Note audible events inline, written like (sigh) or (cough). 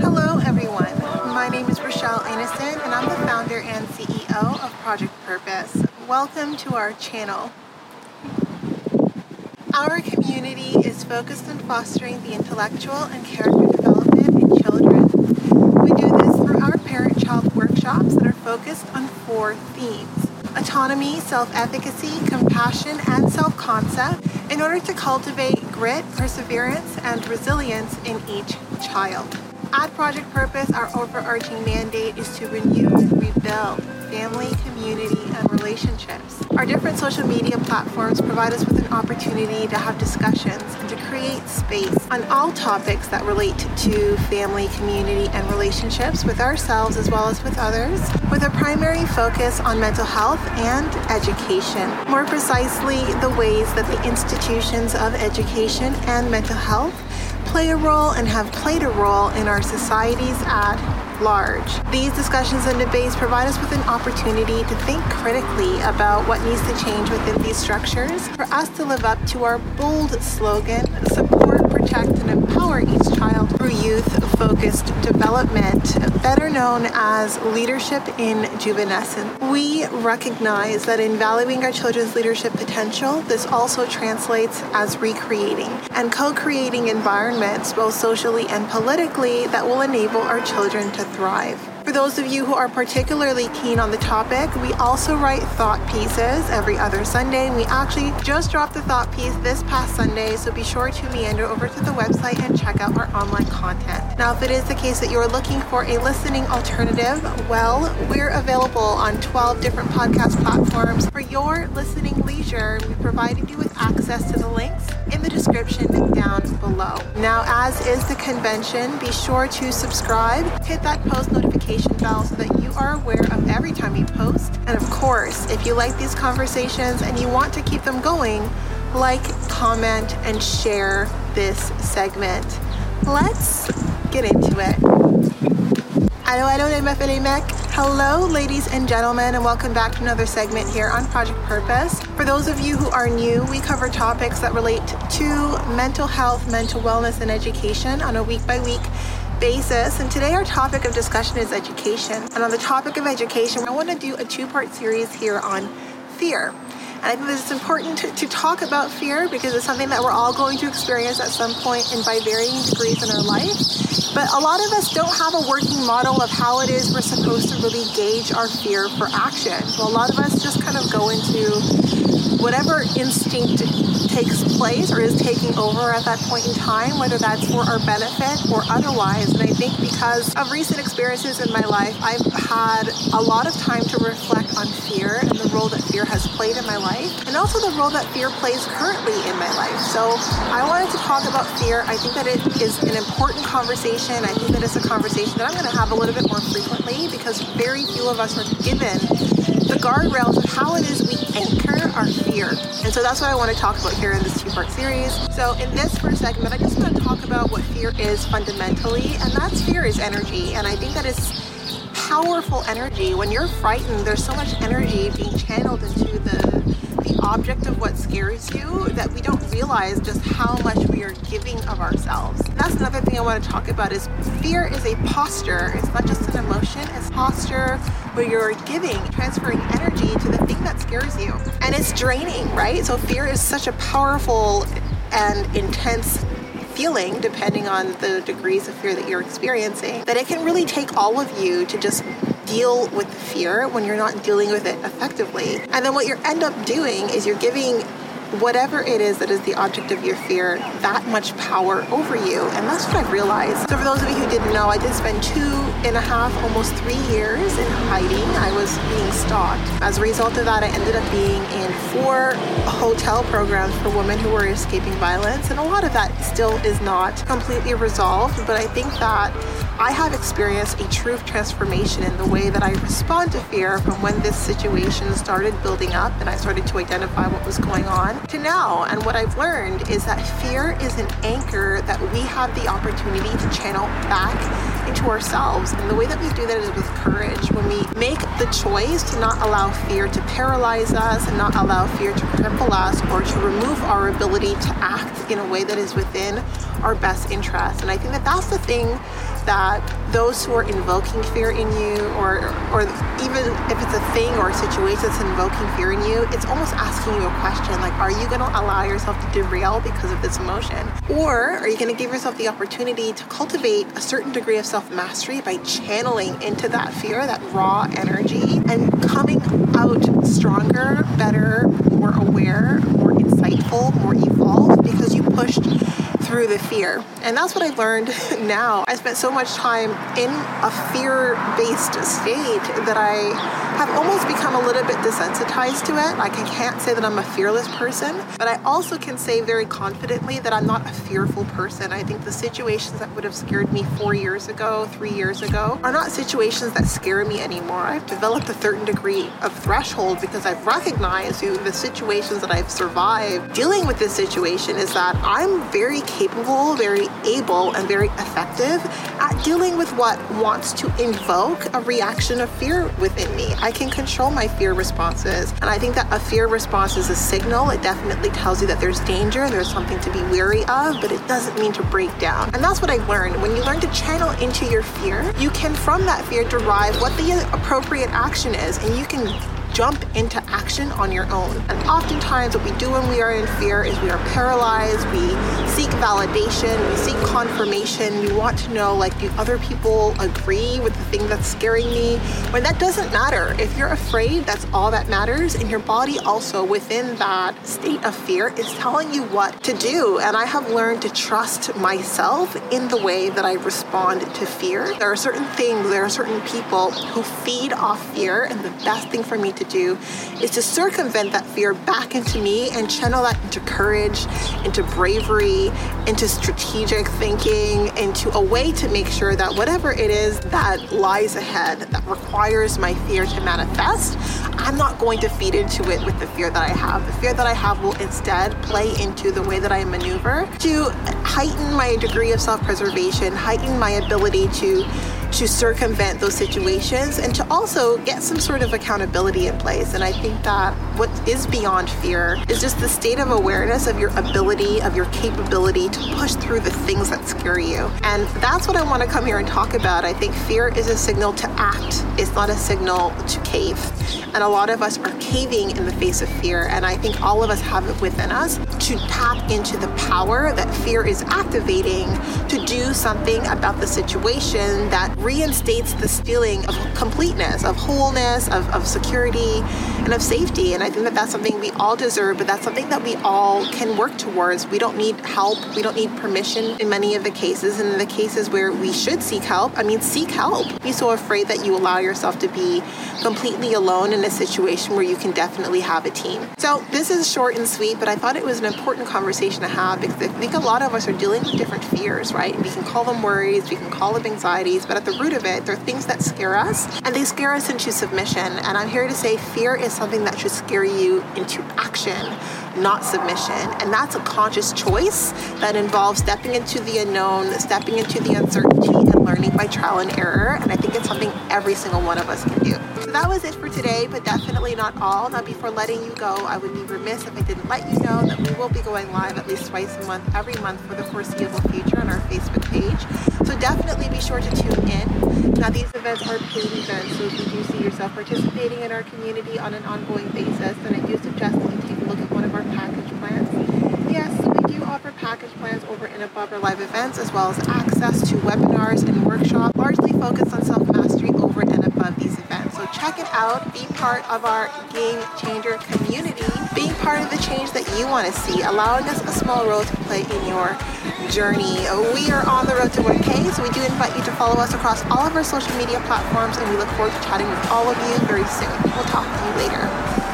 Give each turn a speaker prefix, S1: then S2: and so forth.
S1: Hello, everyone. My name is Rochelle Innocent, and I'm the founder and CEO of Project Purpose. Welcome to our channel. Our community is focused on fostering the intellectual and character development in children. We do this through our parent child workshops that are focused on four themes autonomy, self efficacy, compassion, and self concept in order to cultivate grit, perseverance, and resilience in each child. At Project Purpose, our overarching mandate is to renew and rebuild family, community, and relationships. Our different social media platforms provide us with an opportunity to have discussions and to create space on all topics that relate to family, community, and relationships with ourselves as well as with others, with a primary focus on mental health and education. More precisely, the ways that the institutions of education and mental health play a role and have played a role in our societies at large. These discussions and debates provide us with an opportunity to think critically about what needs to change within these structures for us to live up to our bold slogan support, protect, and empower each child through youth focused development, better known as leadership in juvenescence. We recognize that in valuing our children's leadership potential, this also translates as recreating and co creating environments, both socially and politically, that will enable our children to thrive. For those of you who are particularly keen on the topic, we also write thought pieces every other Sunday. We actually just dropped the thought piece this past Sunday, so be sure to meander over to the website and check out our online content. Now, if it is the case that you're looking for a listening alternative, well, we're available on 12 different podcast platforms. For your listening leisure, we provided you with access to the links in the description down below. Now, as is the convention, be sure to subscribe, hit that post notification notification bell so that you are aware of every time we post. And of course, if you like these conversations and you want to keep them going, like, comment, and share this segment. Let's get into it. Hello, hello, Hello, ladies and gentlemen, and welcome back to another segment here on Project Purpose. For those of you who are new, we cover topics that relate to mental health, mental wellness, and education on a week by week basis. And today, our topic of discussion is education. And on the topic of education, I want to do a two part series here on fear. And I think that it's important to, to, talk about fear because it's something that we're all going to experience at some point and by varying degrees in our life. But a lot of us don't have a working model of how it is we're supposed to really gauge our fear for action. So a lot of us just kind of go into whatever instinct takes place or is taking over at that point in time, whether that's for our benefit or otherwise. And I think because of recent experiences in my life, I've had a lot of time to reflect on fear and the role that fear has played in my life, and also the role that fear plays currently in my life. So I wanted to talk about fear. I think that it is an important conversation. I think that it's a conversation that I'm going to have a little bit more frequently because very few of us are given the guardrails of how it is we anchor our fear. And so that's what I want to talk about here in this two part series. So, in this first segment, I just want to talk about what fear is fundamentally, and that's fear is energy. And I think that is powerful energy. When you're frightened, there's so much energy being channeled into the the object of what scares you that we don't realize just how much we are giving of ourselves. And that's another thing I want to talk about is fear is a posture. It's not just an emotion, it's posture where you're giving, transferring energy to the thing that scares you. And it's draining, right? So fear is such a powerful and intense feeling, depending on the degrees of fear that you're experiencing, that it can really take all of you to just deal with the fear when you're not dealing with it effectively. And then what you end up doing is you're giving whatever it is that is the object of your fear that much power over you. And that's what I've realized. So, for those of you who didn't know, I did spend two and a half, almost three years in hiding. I was being stalked. As a result of that, I ended up being in four hotel programs for women who were escaping violence. And a lot of that still is not completely resolved, but I think that I have experienced a true transformation in the way that I respond to fear from when this situation started building up and I started to identify what was going on to now. And what I've learned is that fear is an anchor that we have the opportunity to channel back into ourselves. And the way that we do that is with courage. When we make the choice to not allow fear to paralyze us and not allow fear to cripple us or to remove our ability to act in a way that is within our best interest. And I think that that's the thing that those who are invoking fear in you, or or even if it's a thing or a situation that's invoking fear in you, it's almost asking you a question like, are you going to allow yourself to derail because of this emotion, or are you going to give yourself the opportunity to cultivate a certain degree of self mastery by channeling into that fear, that raw energy, and coming out stronger, better, more aware, more insightful, more evolved because you pushed through the fear. And that's what I've learned (laughs) now. I spent so much time in a fear based state that I have almost become a little bit desensitized to it. Like, I can't say that I'm a fearless person, but I also can say very confidently that I'm not a fearful person. I think the situations that would have scared me four years ago, three years ago, are not situations that scare me anymore. I've developed a certain degree of threshold because I've recognized through the situations that I've survived dealing with this situation is that I'm very capable, very able, and very effective at dealing with what wants to invoke a reaction of fear within me. I can control my fear responses. And I think that a fear response is a signal. It definitely tells you that there's danger, there's something to be wary of, but it doesn't mean to break down. And that's what I've learned. When you learn to channel into your fear, you can, from that fear, derive what the appropriate action is, and you can jump into action on your own. And oftentimes, what we do when we are in fear is we are paralyzed, we seek validation, we seek confirmation, we want to know like, do other people agree with the thing that's scaring me? When that doesn't matter. If you're afraid, that's all that matters. And your body also, within that state of fear, is telling you what to do. And I have learned to trust myself in the way that I respond to fear. There are certain things, there are certain people who feed off fear, and the best thing for me to to do is to circumvent that fear back into me and channel that into courage, into bravery, into strategic thinking, into a way to make sure that whatever it is that lies ahead that requires my fear to manifest, I'm not going to feed into it with the fear that I have. The fear that I have will instead play into the way that I maneuver to heighten my degree of self preservation, heighten my ability to to circumvent those situations and to also get some sort of accountability in place. And I think that what is beyond fear is just the state of awareness of your ability, of your capability to push through the things that scare you. And that's what I want to come here and talk about. I think fear is a signal to act, it's not a signal to cave. And a lot of us are caving in the face of fear. And I think all of us have it within us to tap into the power that fear is activating to do something about the situation that reinstates this feeling of completeness, of wholeness, of, of security, and of safety. And I think that that's something we all deserve, but that's something that we all can work towards. We don't need help, we don't need permission in many of the cases. And in the cases where we should seek help, I mean, seek help. Be so afraid that you allow yourself to be completely alone in a situation where you can definitely have a team. So this is short and sweet, but I thought it was an important conversation to have because I think a lot of us are dealing with different fears, right? We can call them worries, we can call them anxieties, but at the the root of it, they're things that scare us, and they scare us into submission. And I'm here to say fear is something that should scare you into action, not submission. And that's a conscious choice that involves stepping into the unknown, stepping into the uncertainty, and learning by trial and error. And I think it's something every single one of us can do. So that was it for today, but definitely not all. Now, before letting you go, I would be remiss if I didn't let you know that we will be going live at least twice a month, every month for the foreseeable future on our Facebook page. So definitely be sure to tune in. Now these events are paid events, so if you do see yourself participating in our community on an ongoing basis, then I do suggest that you take a look at one of our package plans. Yes, we do offer package plans over and above our live events, as well as access to webinars and workshops, largely focused on self-mastery over and above these events. So check it out, be part of our Game Changer community, being part of the change that you want to see, allowing us a small role to play in your journey. We are on the road to 1K, so we do invite you to follow us across all of our social media platforms, and we look forward to chatting with all of you very soon. We'll talk to you later.